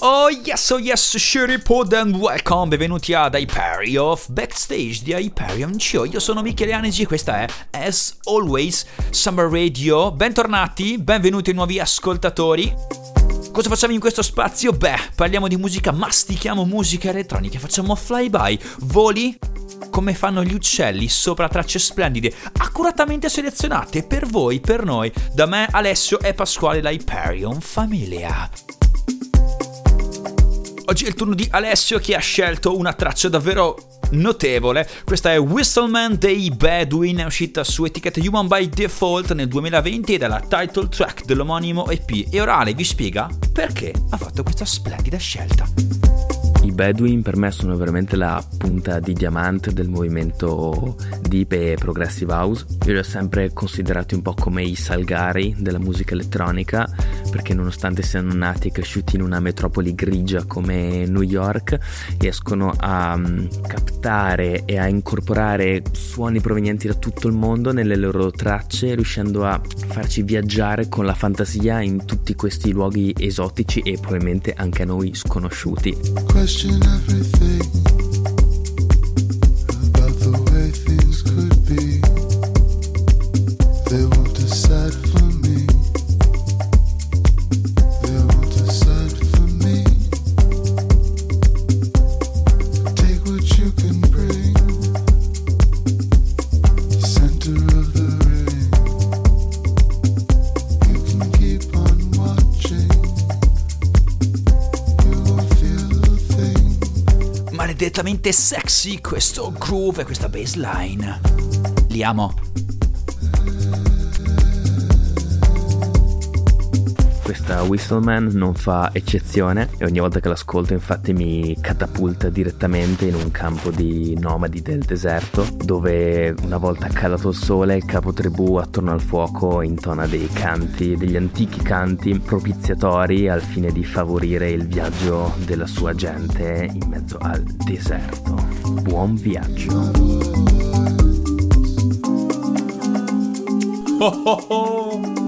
Oh yes, oh yes, Sherry Pod and welcome, benvenuti ad Hyperion Backstage di Hyperion Show. Io sono Michele Anegi e questa è, as always, Summer Radio. Bentornati, benvenuti nuovi ascoltatori. Cosa facciamo in questo spazio? Beh, parliamo di musica, mastichiamo musica elettronica, facciamo flyby, voli come fanno gli uccelli sopra tracce splendide, accuratamente selezionate per voi, per noi, da me, Alessio e Pasquale, la Hyperion Famiglia. Oggi è il turno di Alessio che ha scelto una traccia davvero notevole. Questa è Whistleman dei Bedouin, è uscita su etichetta Human by Default nel 2020 ed è la title track dell'omonimo EP. E Orale vi spiega perché ha fatto questa splendida scelta. I Bedouin per me sono veramente la punta di diamante del movimento deep e progressive house. Io li ho sempre considerati un po' come i Salgari della musica elettronica, perché nonostante siano nati e cresciuti in una metropoli grigia come New York, riescono a um, captare e a incorporare suoni provenienti da tutto il mondo nelle loro tracce, riuscendo a farci viaggiare con la fantasia in tutti questi luoghi esotici e probabilmente anche a noi sconosciuti. question everything maledettamente sexy questo groove e questa bassline. Li amo. Questa Whistleman non fa eccezione e ogni volta che l'ascolto infatti mi catapulta direttamente in un campo di nomadi del deserto dove una volta calato il sole il capo tribù attorno al fuoco intona dei canti, degli antichi canti propiziatori al fine di favorire il viaggio della sua gente in mezzo al deserto. Buon viaggio! Oh oh oh!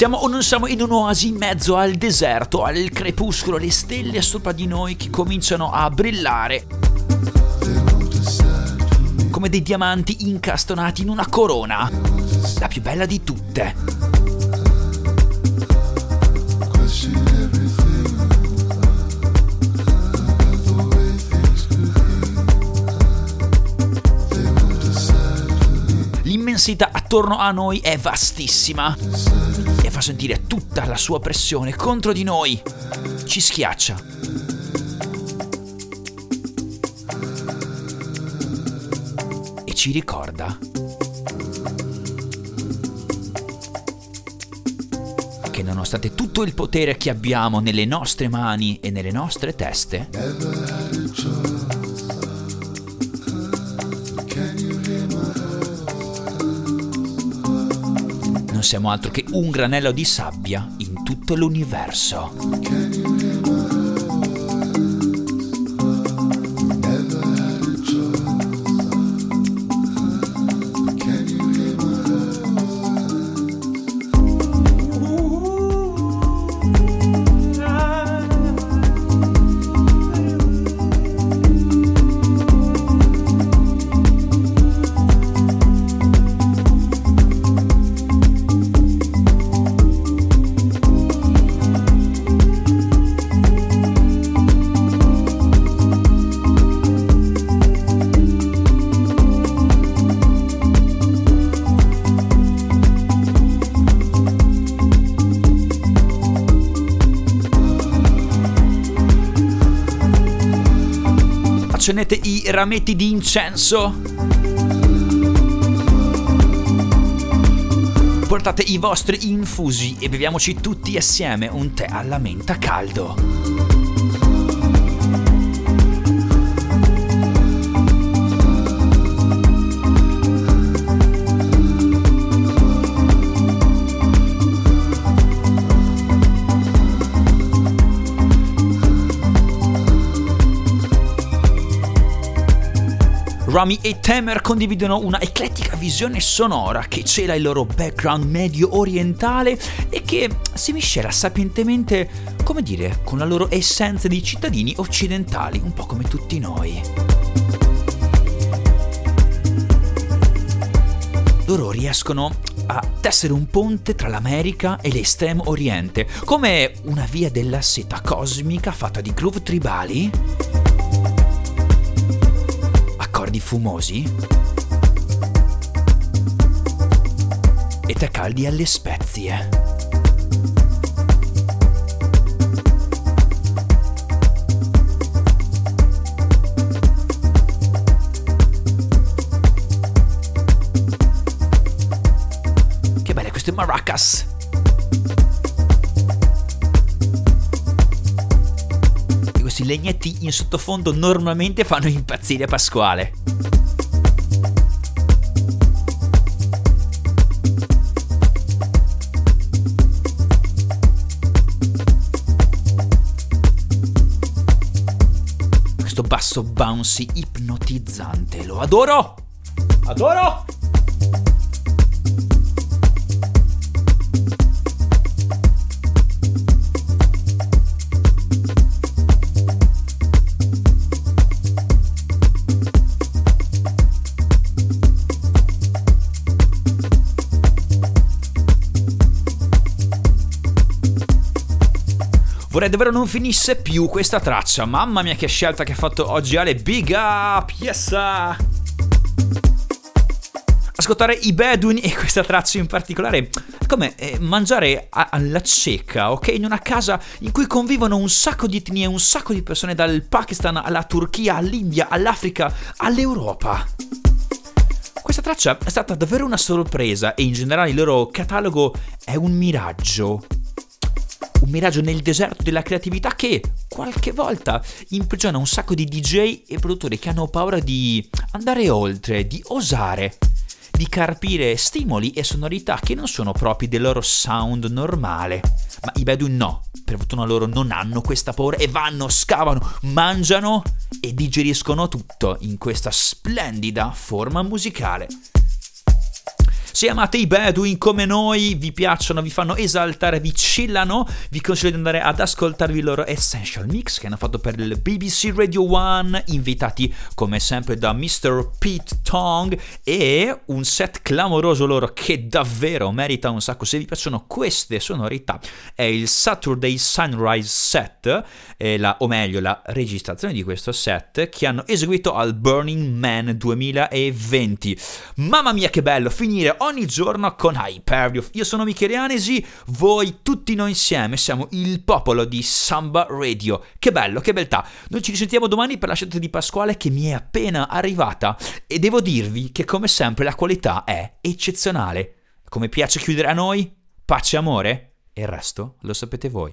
Siamo o non siamo in un'oasi in mezzo al deserto, al crepuscolo, le stelle sopra di noi che cominciano a brillare come dei diamanti incastonati in una corona, la più bella di tutte. L'immensità attorno a noi è vastissima fa sentire tutta la sua pressione contro di noi. Ci schiaccia. E ci ricorda che nonostante tutto il potere che abbiamo nelle nostre mani e nelle nostre teste, siamo altro che un granello di sabbia in tutto l'universo. Accendete i rametti di incenso. portate i vostri infusi e beviamoci tutti assieme un tè alla menta caldo. Rami e Temer condividono una eclettica visione sonora che cela il loro background medio orientale e che si miscela sapientemente, come dire, con la loro essenza di cittadini occidentali, un po' come tutti noi. Loro riescono a tessere un ponte tra l'America e l'estremo oriente, come una via della seta cosmica fatta di groove tribali accordi fumosi e te caldi alle spezie. Maracas! Questi legnetti in sottofondo normalmente fanno impazzire Pasquale. Questo basso bouncy ipnotizzante, lo adoro! Adoro! Vorrei davvero non finisse più questa traccia. Mamma mia che scelta che ha fatto oggi Ale. Big up! Yes! Ascoltare i Bedouin e questa traccia in particolare è come eh, mangiare alla cieca, ok? In una casa in cui convivono un sacco di etnie, un sacco di persone dal Pakistan alla Turchia, all'India, all'Africa, all'Europa. Questa traccia è stata davvero una sorpresa e in generale il loro catalogo è un miraggio un miraggio nel deserto della creatività che qualche volta imprigiona un sacco di DJ e produttori che hanno paura di andare oltre, di osare, di carpire stimoli e sonorità che non sono propri del loro sound normale. Ma i Bedouin no, per fortuna loro non hanno questa paura e vanno, scavano, mangiano e digeriscono tutto in questa splendida forma musicale. Se amate i Bedouin come noi, vi piacciono, vi fanno esaltare, vi chillano, vi consiglio di andare ad ascoltarvi il loro Essential Mix che hanno fatto per il BBC Radio 1, invitati come sempre da Mr. Pete Tong e un set clamoroso loro che davvero merita un sacco. Se vi piacciono queste sonorità, è il Saturday Sunrise Set, la, o meglio la registrazione di questo set che hanno eseguito al Burning Man 2020. Mamma mia che bello finire ogni ogni giorno con Hyperion. Io sono Michele Anesi, voi tutti noi insieme siamo il popolo di Samba Radio. Che bello, che beltà. Noi ci risentiamo domani per la scelta di Pasquale che mi è appena arrivata e devo dirvi che come sempre la qualità è eccezionale. Come piace chiudere a noi? Pace e amore? E il resto lo sapete voi.